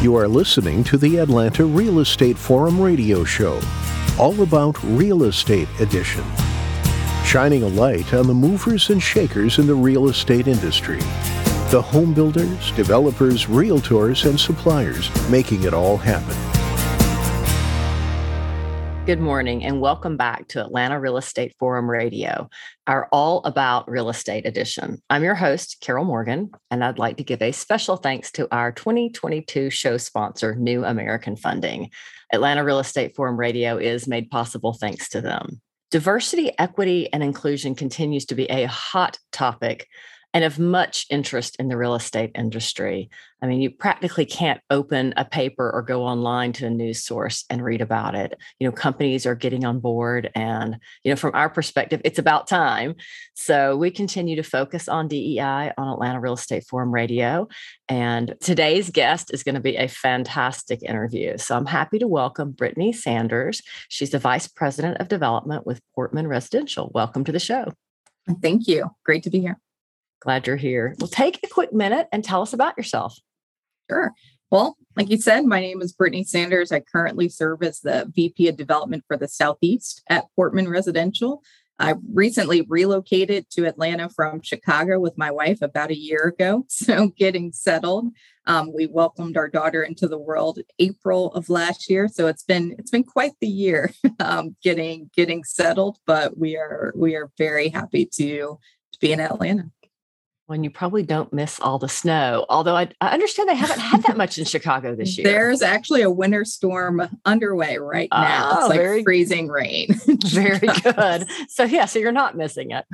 You are listening to the Atlanta Real Estate Forum radio show, all about Real Estate Edition, shining a light on the movers and shakers in the real estate industry. The home builders, developers, realtors, and suppliers making it all happen. Good morning and welcome back to Atlanta Real Estate Forum Radio, our all about real estate edition. I'm your host, Carol Morgan, and I'd like to give a special thanks to our 2022 show sponsor, New American Funding. Atlanta Real Estate Forum Radio is made possible thanks to them. Diversity, equity, and inclusion continues to be a hot topic and of much interest in the real estate industry. I mean, you practically can't open a paper or go online to a news source and read about it. You know, companies are getting on board, and, you know, from our perspective, it's about time. So we continue to focus on DEI on Atlanta Real Estate Forum Radio. And today's guest is going to be a fantastic interview. So I'm happy to welcome Brittany Sanders. She's the Vice President of Development with Portman Residential. Welcome to the show. Thank you. Great to be here. Glad you're here. Well, take a quick minute and tell us about yourself. Sure. Well, like you said, my name is Brittany Sanders. I currently serve as the VP of Development for the Southeast at Portman Residential. I recently relocated to Atlanta from Chicago with my wife about a year ago. So, getting settled, um, we welcomed our daughter into the world April of last year. So it's been it's been quite the year um, getting getting settled. But we are we are very happy to to be in Atlanta when you probably don't miss all the snow. Although I, I, understand they haven't had that much in Chicago this year. There's actually a winter storm underway right now. Oh, it's like very, freezing rain. very good. So yeah, so you're not missing it.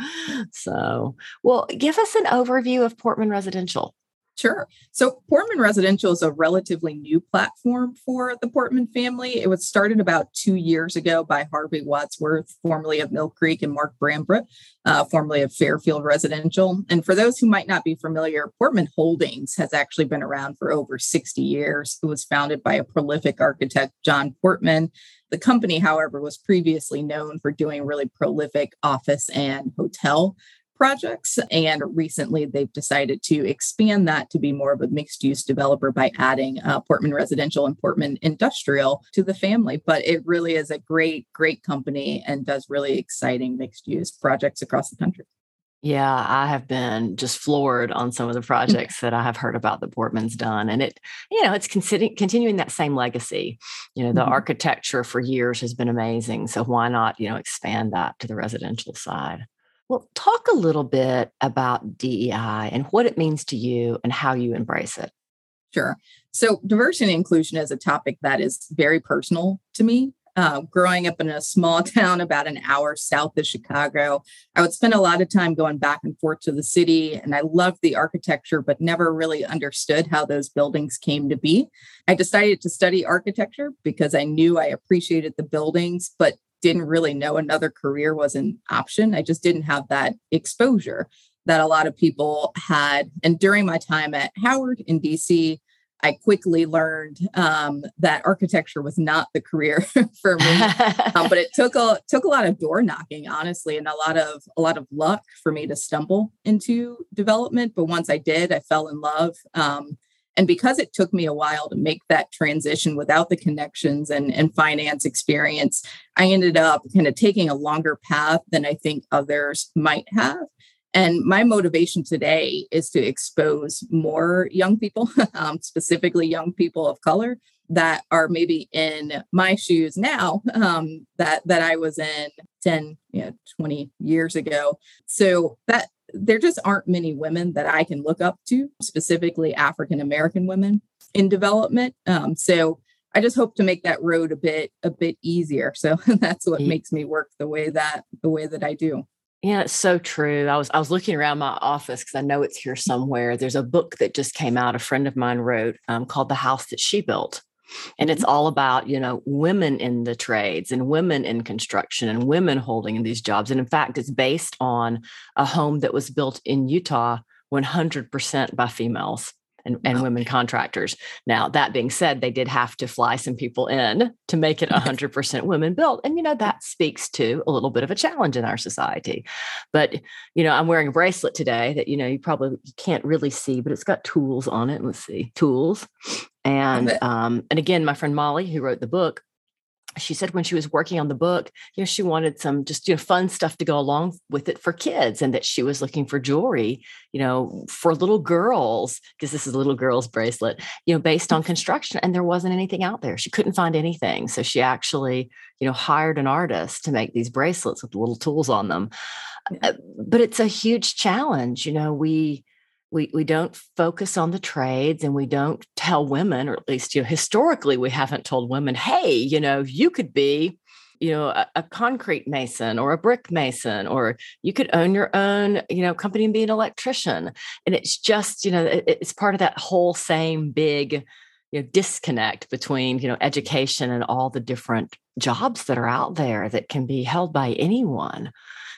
So well, give us an overview of Portman Residential. Sure. So Portman Residential is a relatively new platform for the Portman family. It was started about two years ago by Harvey Wadsworth, formerly of Mill Creek, and Mark Brambrett, uh, formerly of Fairfield Residential. And for those who might not be familiar, Portman Holdings has actually been around for over 60 years. It was founded by a prolific architect, John Portman. The company, however, was previously known for doing really prolific office and hotel projects. And recently they've decided to expand that to be more of a mixed use developer by adding uh, Portman Residential and Portman Industrial to the family. But it really is a great, great company and does really exciting mixed use projects across the country. Yeah, I have been just floored on some of the projects that I have heard about that Portman's done. And it, you know, it's considering continuing that same legacy. You know, the mm-hmm. architecture for years has been amazing. So why not, you know, expand that to the residential side? Well, talk a little bit about DEI and what it means to you and how you embrace it. Sure. So, diversity and inclusion is a topic that is very personal to me. Uh, growing up in a small town about an hour south of Chicago, I would spend a lot of time going back and forth to the city, and I loved the architecture, but never really understood how those buildings came to be. I decided to study architecture because I knew I appreciated the buildings, but didn't really know another career was an option. I just didn't have that exposure that a lot of people had. And during my time at Howard in DC, I quickly learned um, that architecture was not the career for me. um, but it took a took a lot of door knocking, honestly, and a lot of a lot of luck for me to stumble into development. But once I did, I fell in love. Um, and because it took me a while to make that transition without the connections and, and finance experience, I ended up kind of taking a longer path than I think others might have. And my motivation today is to expose more young people, um, specifically young people of color, that are maybe in my shoes now um, that that I was in 10, you know, 20 years ago. So that there just aren't many women that I can look up to, specifically African American women in development. Um, so I just hope to make that road a bit a bit easier. So that's what makes me work the way that the way that I do. Yeah, it's so true. I was I was looking around my office because I know it's here somewhere. There's a book that just came out. A friend of mine wrote um, called "The House That She Built," and it's mm-hmm. all about you know women in the trades and women in construction and women holding these jobs and in fact it's based on a home that was built in utah 100% by females and, and women contractors. Now that being said they did have to fly some people in to make it 100% women built and you know that speaks to a little bit of a challenge in our society. But you know i'm wearing a bracelet today that you know you probably can't really see but it's got tools on it. Let's see tools. And um, and again, my friend Molly, who wrote the book, she said when she was working on the book, you know, she wanted some just you know fun stuff to go along with it for kids, and that she was looking for jewelry, you know, for little girls because this is a little girl's bracelet, you know, based on construction, and there wasn't anything out there. She couldn't find anything, so she actually, you know, hired an artist to make these bracelets with little tools on them. Yeah. Uh, but it's a huge challenge, you know. We we we don't focus on the trades and we don't tell women or at least you know historically we haven't told women hey you know you could be you know a, a, concrete mason or a brick mason or you could own your own you know company and be an electrician. And it's just you know it, it's part of that whole same big you know disconnect between you know education and all the different jobs that are out there that can be held by anyone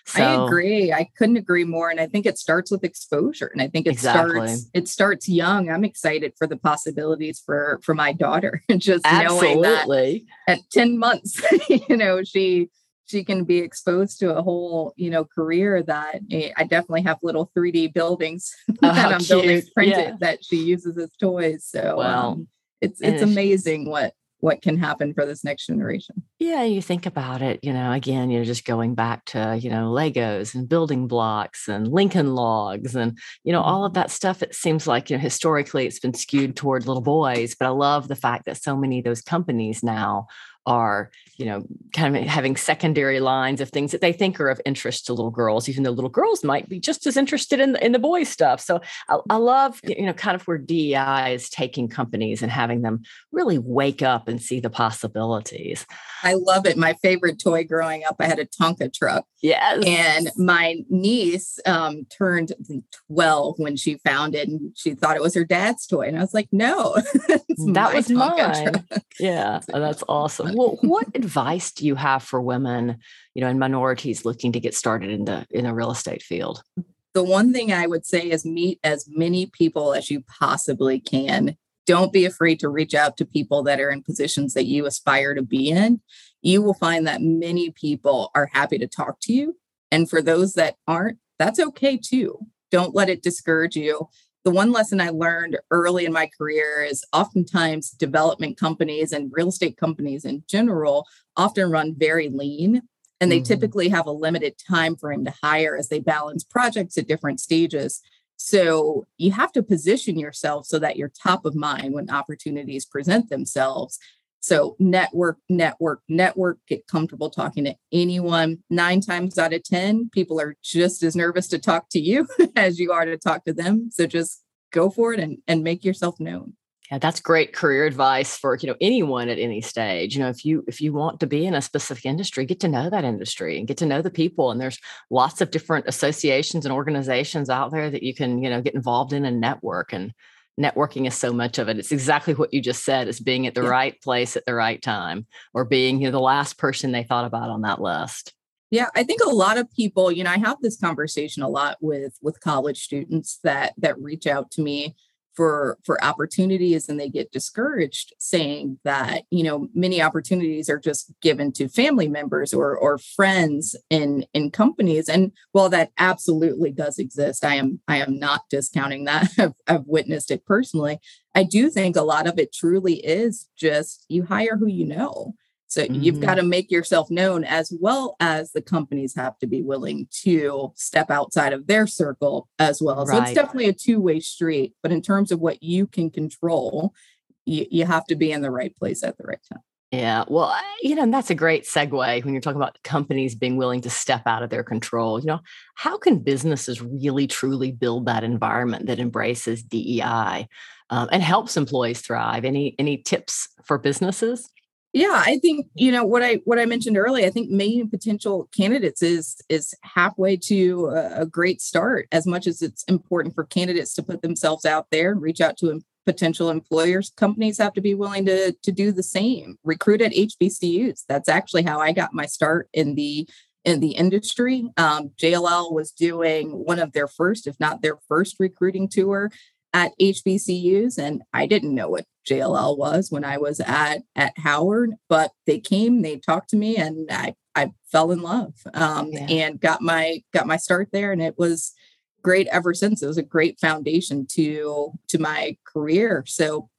so, I agree. I couldn't agree more. And I think it starts with exposure. And I think it exactly. starts it starts young. I'm excited for the possibilities for for my daughter. Just Absolutely. knowing that at 10 months, you know, she she can be exposed to a whole, you know, career that eh, I definitely have little 3D buildings that oh, I'm cute. building printed yeah. that she uses as toys. So well, um, it's it's amazing what what can happen for this next generation. Yeah, you think about it, you know, again, you're just going back to, you know, Legos and building blocks and Lincoln logs and, you know, all of mm-hmm. that stuff. It seems like, you know, historically it's been skewed toward little boys, but I love the fact that so many of those companies now are you know kind of having secondary lines of things that they think are of interest to little girls even though little girls might be just as interested in, in the boy stuff. So I, I love you know kind of where dei is taking companies and having them really wake up and see the possibilities. I love it. My favorite toy growing up i had a tonka truck yes. and my niece um, turned 12 when she found it and she thought it was her dad's toy and i was like no that was mine. truck. yeah that's awesome well, what advice do you have for women, you know, and minorities looking to get started in the in a real estate field? The one thing I would say is meet as many people as you possibly can. Don't be afraid to reach out to people that are in positions that you aspire to be in. You will find that many people are happy to talk to you. And for those that aren't, that's okay too. Don't let it discourage you the one lesson I learned early in my career is oftentimes development companies and real estate companies in general often run very lean and they mm-hmm. typically have a limited time frame to hire as they balance projects at different stages. So you have to position yourself so that you're top of mind when opportunities present themselves. So network, network, network, get comfortable talking to anyone. Nine times out of 10, people are just as nervous to talk to you as you are to talk to them. So just go for it and, and make yourself known. Yeah, that's great career advice for you know anyone at any stage. You know, if you if you want to be in a specific industry, get to know that industry and get to know the people. And there's lots of different associations and organizations out there that you can you know get involved in and network. And networking is so much of it. It's exactly what you just said: is being at the yeah. right place at the right time, or being you know the last person they thought about on that list. Yeah, I think a lot of people, you know, I have this conversation a lot with with college students that that reach out to me for for opportunities and they get discouraged saying that you know many opportunities are just given to family members or or friends in in companies. And while that absolutely does exist i am i am not discounting that. I've, I've witnessed it personally. I do think a lot of it truly is just you hire who you know so mm-hmm. you've got to make yourself known as well as the companies have to be willing to step outside of their circle as well. Right. So it's definitely a two way street. But in terms of what you can control, you, you have to be in the right place at the right time. Yeah, well, you know, and that's a great segue when you're talking about companies being willing to step out of their control. You know, how can businesses really truly build that environment that embraces DEI um, and helps employees thrive? Any any tips for businesses? Yeah i think you know what i what i mentioned earlier i think making potential candidates is is halfway to a, a, great start as much as it's important for candidates to put themselves out there and reach out to potential employers companies have to be willing to to do the same. Recruit at hbcus that's actually how i got my start in the in the industry. Um, jll was doing one of their first if not their first recruiting tour at HBCUs, and I didn't know what JLL was when I was at at Howard, but they came, they talked to me, and I I fell in love um, yeah. and got my got my start there, and it was great ever since. It was a great foundation to to my career. So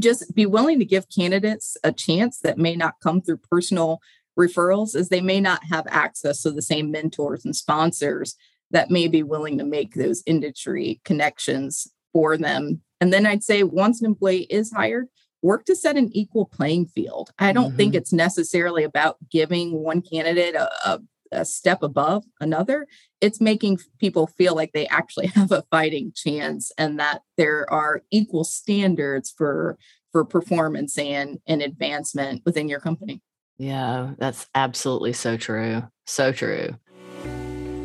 just be willing to give candidates a chance that may not come through personal referrals as they may not have access to the same mentors and sponsors that may be willing to make those industry connections for them. And then I'd say once an employee is hired, work to set an equal playing field. I don't mm-hmm. think it's necessarily about giving one candidate a, a, a, step above another. It's making people feel like they actually have a fighting chance and that there are equal standards for for performance and, and advancement within your company. Yeah, that's absolutely so true. So true.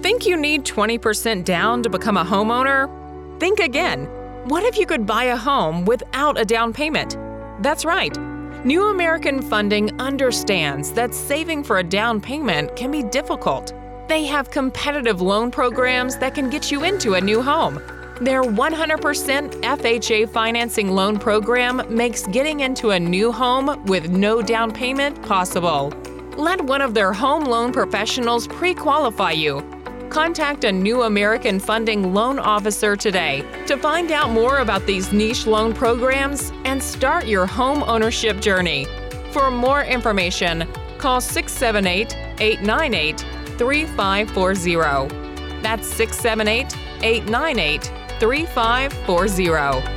Think you need 20% down to become a homeowner? Think again. What if you could buy a home without a down payment? That's right. New American Funding understands that saving for a down payment can be difficult. They have competitive loan programs that can get you into a new home their 100% FHA financing loan program makes getting into a new home with no down payment possible. Let one of their home loan professionals pre qualify you. Contact a new American Funding loan officer today to find out more about these niche loan programs and start your home ownership journey. For more information, call 678 898 3540. That's 678 898 3540.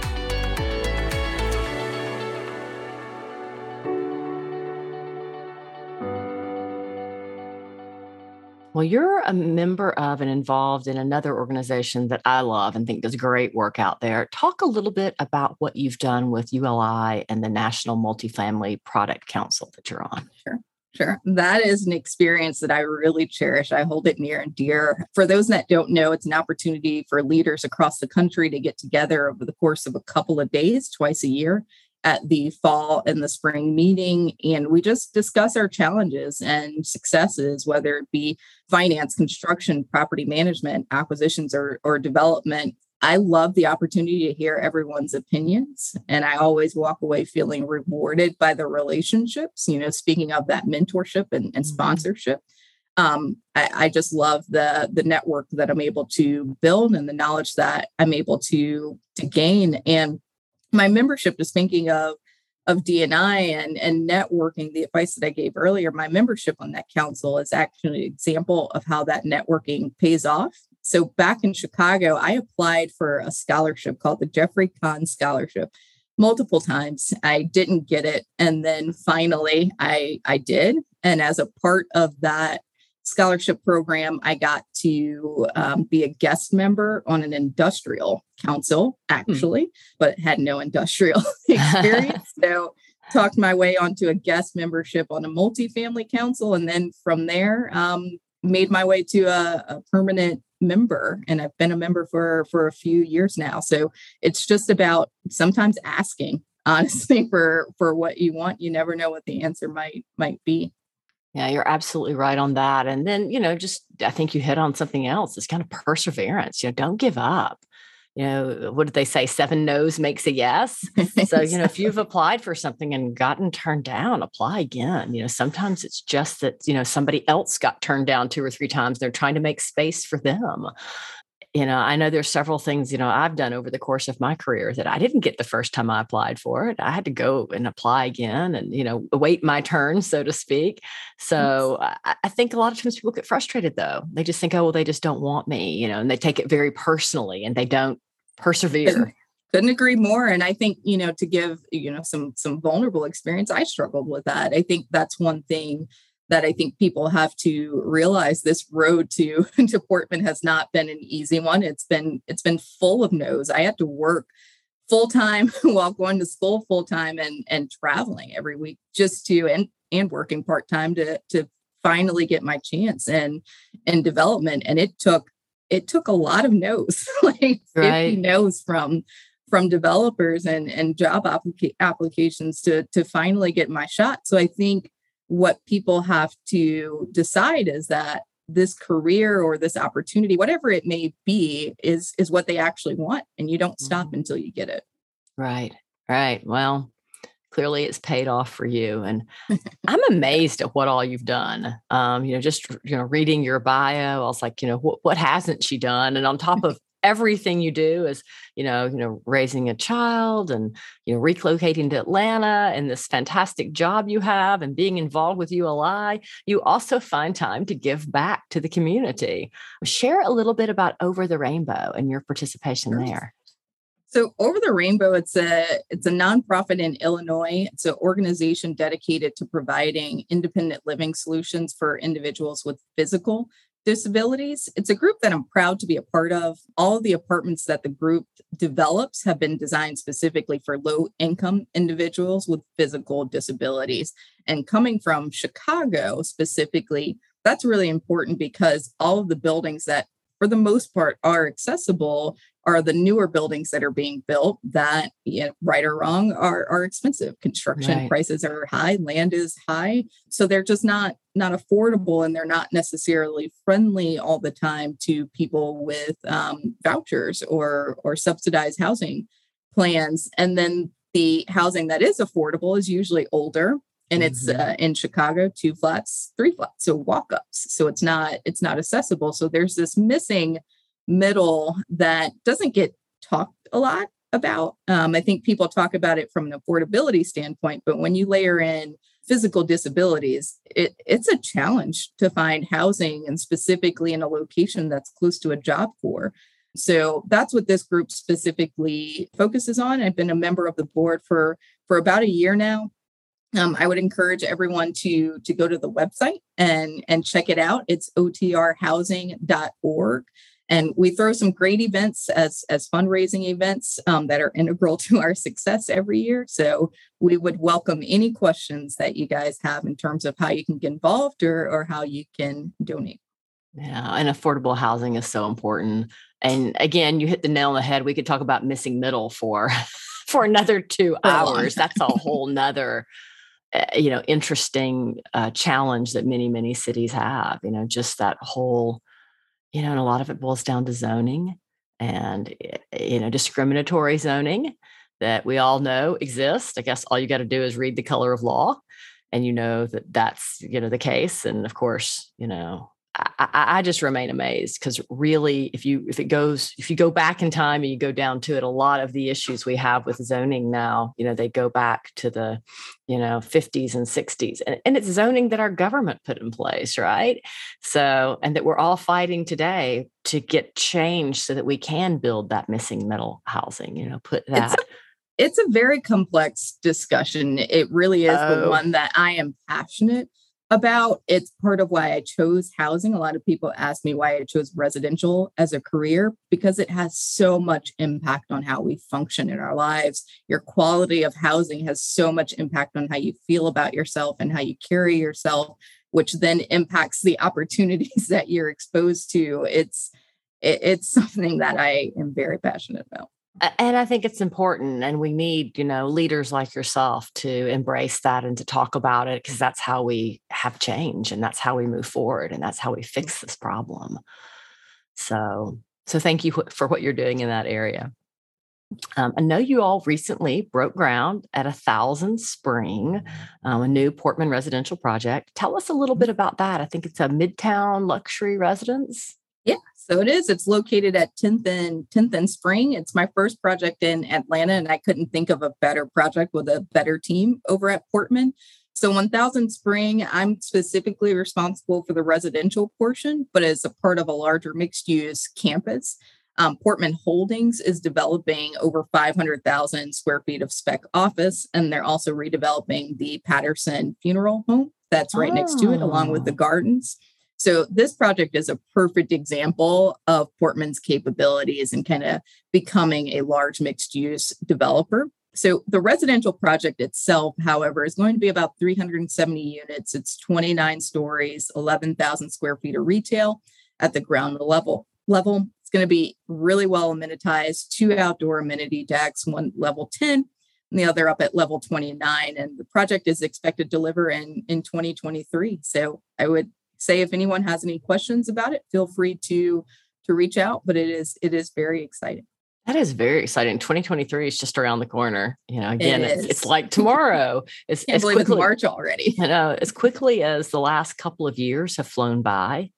Well, you're a member of and involved in another organization that I love and think does great work out there. Talk a little bit about what you've done with ULI and the National Multifamily Product Council that you're on. Sure. Sure. That is an experience that I really cherish. I hold it near and dear. For those that don't know, it's an opportunity for leaders across the country to get together over the course of a couple of days, twice a year, at the fall and the spring meeting. And we just discuss our challenges and successes, whether it be finance, construction, property management, acquisitions, or, or development, I love the opportunity to hear everyone's opinions. And I always walk away feeling rewarded by the relationships, you know, speaking of that mentorship and, and mm-hmm. sponsorship. Um, I, I, just love the the network that I'm able to build and the knowledge that I'm able to to gain. And my membership is thinking of of DNI and, and networking, the advice that I gave earlier, my membership on that council is actually an example of how that networking pays off so back in Chicago, I applied for a scholarship called the Jeffrey Kahn Scholarship multiple times. I didn't get it. And then finally I I did. And as a part of that scholarship program, I got to um, be a guest member on an industrial council, hmm. actually, hmm. but had no industrial experience. so talked my way onto a guest membership on a multifamily council. And then from there, um, made my way to a, a permanent member and I've been a member for for a few years now. So it's just about sometimes asking honestly for for what you want. You never know what the answer might might be. Yeah, you're absolutely right on that. And then, you know, just I think you hit on something else. It's kind of perseverance. You know, don't give up you know, what did they say? Seven no's makes a yes. So, you know, if you've applied for something and gotten turned down, apply again. You know, sometimes it's just that, you know, somebody else got turned down two or three times. They're trying to make space for them. You know, I know there's several things, you know, I've done over the course of my career that I didn't get the first time I applied for it. I had to go and apply again and, you know, wait my turn, so to speak. So I, I think a lot of times people get frustrated though. They just think, oh, well, they just don't want me, you know, and they take it very personally and they don't persevere couldn't agree more and i think you know to give you know some some vulnerable experience i struggled with that i think that's one thing that i think people have to realize this road to to portman has not been an easy one it's been it's been full of no's i had to work full time while going to school full time and and traveling every week just to and and working part time to to finally get my chance and and development and it took it took a lot of no's, like right. 50 no's from from developers and and job applica- applications to to finally get my shot. So I think what people have to decide is that this career or this opportunity whatever it may be is is what they actually want and you don't stop mm-hmm. until you get it. Right right. Well clearly it's paid off for you and i'm amazed at what all you've done. Um, you know just you know reading your bio i was like you know what, what hasn't she done? And on top of everything you do is you know you know raising a child and you know relocating to atlanta and this fantastic job you have and being involved with uli you also find time to give back to the community share a little bit about over the rainbow and your participation sure. there so Over the Rainbow, it's a it's a nonprofit in Illinois. It's an organization dedicated to providing independent living solutions for individuals with physical disabilities. It's a group that I'm proud to be a part of. All of the apartments that the group develops have been designed specifically for low income individuals with physical disabilities. And coming from Chicago specifically, that's really important because all of the buildings that for the most part are accessible are the newer buildings that are being built that you know, right or wrong are, are expensive construction right. prices are high land is high so they're just not not affordable and they're not necessarily friendly all the time to people with um, vouchers or or subsidized housing plans and then the housing that is affordable is usually older and it's mm-hmm. uh, in chicago two flats three flats so walk-ups. So it's not it's not accessible. So there's this missing middle that doesn't get talked a lot about. Um, i think people talk about it from an affordability standpoint but when you layer in physical disabilities it, it's a challenge to find housing and specifically in a location that's close to a job corps so that's what this group specifically focuses on. I've been a member of the board for for about a year now um, I would encourage everyone to to go to the website and and check it out. It's otrhousing.org. And we throw some great events as as fundraising events um, that are integral to our success every year. So we would welcome any questions that you guys have in terms of how you can get involved or or how you can donate. Yeah, and affordable housing is so important. And again, you hit the nail on the head. We could talk about missing middle for for another two hours. That's a whole nother you know interesting uh, challenge that many many cities have you know just that whole you know and a lot of it boils down to zoning and eh, you know discriminatory zoning that we all know exists. I guess all you got to do is read the color of law and you know that that's you know the case. And of course you know I, I just remain amazed because really, if you if it goes if you go back in time and you go down to it, a lot of the issues we have with zoning now, you know, they go back to the, you know, 50s and 60s, and, and it's zoning that our government put in place, right? So, and that we're all fighting today to get change so that we can build that missing middle housing. You know, put that. It's a, it's a very complex discussion. It really is oh. the one that I am passionate about. It's part of why I chose housing. A lot of people ask me why I chose residential as a career because it has so much impact on how we function in our lives. Your quality of housing has so much impact on how you feel about yourself and how you carry yourself, which then impacts the opportunities that you're exposed to. It's it, it's something that I am very passionate about and i think it's important and we need you know leaders like yourself to embrace that and to talk about it because that's how we have change and that's how we move forward and that's how we fix this problem so so thank you for what you're doing in that area um, I know you all recently broke ground at a thousand spring, um, a new Portman residential project. Tell us a little bit about that. I think it's a midtown luxury residence. So it is. It's located at 10th and 10th and Spring. It's my first project in Atlanta, and I couldn't think of a better project with a better team over at Portman. So 1000 Spring, I'm specifically responsible for the residential portion, but as a part of a larger mixed use campus. Um, Portman Holdings is developing over 500,000 square feet of spec office, and they're also redeveloping the Patterson Funeral Home that's right oh. next to it, along with the oh. gardens. So this project is a perfect example of Portman's capabilities and kind of becoming a large mixed use developer. So the residential project itself, however, is going to be about 370 units. It's 29 stories, 11,000 square feet of retail at the ground level. Level. It's going to be really well amenitized, two outdoor amenity decks, one level 10 and the other up at level 29 and the project is expected to deliver in in 2023 so i would say if anyone has any questions about it, feel free to to reach out. But it is it is very exciting. That is very exciting. 2023 is just around the corner. You know, again, it it's, it's, like tomorrow. It's, Can't believe quickly, it's March already. You know, as quickly as the last couple of years have flown by,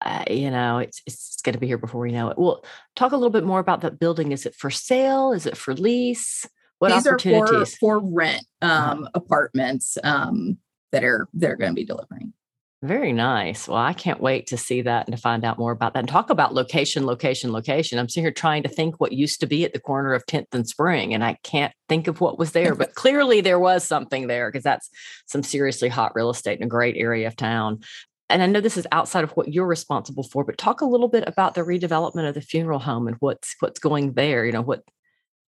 uh, you know, it's, it's going to be here before we know it. Well, talk a little bit more about that building. Is it for sale? Is it for lease? What These opportunities? are for, for rent uh-huh. um, uh-huh. apartments um, that are they're going to be delivering. Very nice. Well, I can't wait to see that and to find out more about that and talk about location, location, location. I'm sitting here trying to think what used to be at the corner of 10th and Spring, and I can't think of what was there, but clearly there was something there because that's some seriously hot real estate in a great area of town. And I know this is outside of what you're responsible for, but talk a little bit about the redevelopment of the funeral home and what's what's going there. You know, what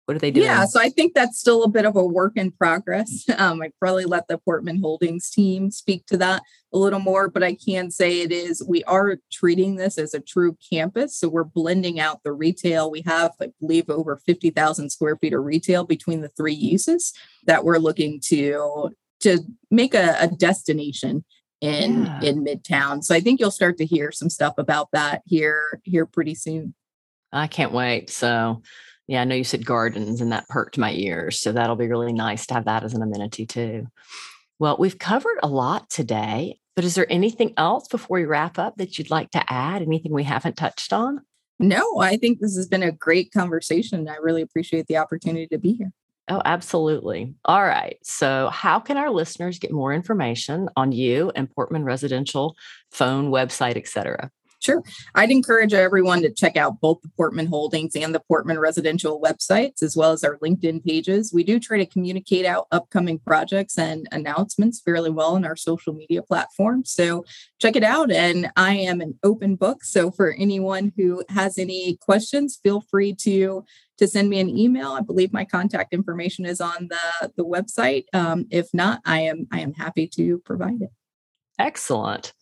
what are they doing? Yeah, so I think that's still a bit of a work in progress. Um, I probably let the Portman Holdings team speak to that a little more, but I can say it is we are treating this as a true campus. So we're blending out the retail. We have, I believe, over 50,000 square feet of retail between the three uses that we're looking to to make a, a destination in yeah. in midtown so i think you'll start to hear some stuff about that here here pretty soon i can't wait so yeah, I know you said gardens and that perked my ears. So that'll be really nice to have that as an amenity too. Well, we've covered a lot today, but is there anything else before we wrap up that you'd like to add? Anything we haven't touched on? No, I think this has been a great conversation. I really appreciate the opportunity to be here. Oh, absolutely. All right. So, how can our listeners get more information on you and Portman Residential phone, website, etc.? Sure. I'd encourage everyone to check out both the Portman Holdings and the Portman Residential websites, as well as our LinkedIn pages. We do try to communicate out upcoming projects and announcements fairly well in our social media platforms. So check it out. And I am an open book. So for anyone who has any questions, feel free to to send me an email. I believe my contact information is on the, the website. Um, if not, I am I am happy to provide it. Excellent.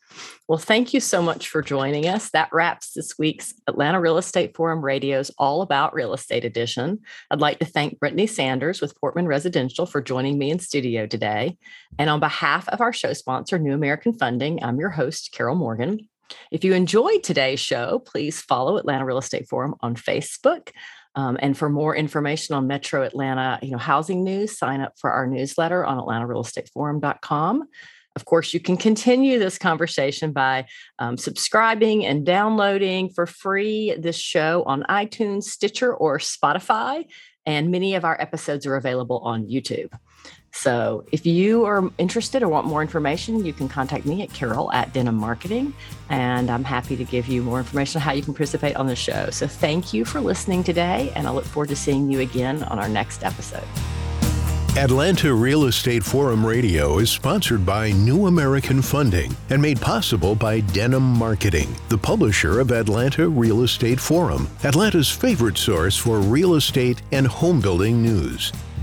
Well, thank you so much for joining us. That wraps this week's Atlanta Real Estate Forum Radio's All About Real Estate edition. I'd like to thank Brittany Sanders with Portman Residential for joining me in studio today. And on behalf of our show sponsor, New American Funding, I'm your host, Carol Morgan. If you enjoyed today's show, please follow Atlanta Real Estate Forum on Facebook. Um, and for more information on Metro Atlanta, you know, housing news, sign up for our newsletter on atlantarealestateforum.com. Of course, you can continue this conversation by um, subscribing and downloading for free this show on iTunes, Stitcher, or Spotify. And many of our episodes are available on YouTube. So if you are interested or want more information, you can contact me at carol at denim Marketing, and I'm happy to give you more information on how you can participate on the show. So thank you for listening today, and I look forward to seeing you again on our next episode. Atlanta Real Estate Forum Radio is sponsored by New American Funding and made possible by Denim Marketing, the publisher of Atlanta Real Estate Forum, Atlanta's favorite source for real estate and home building news.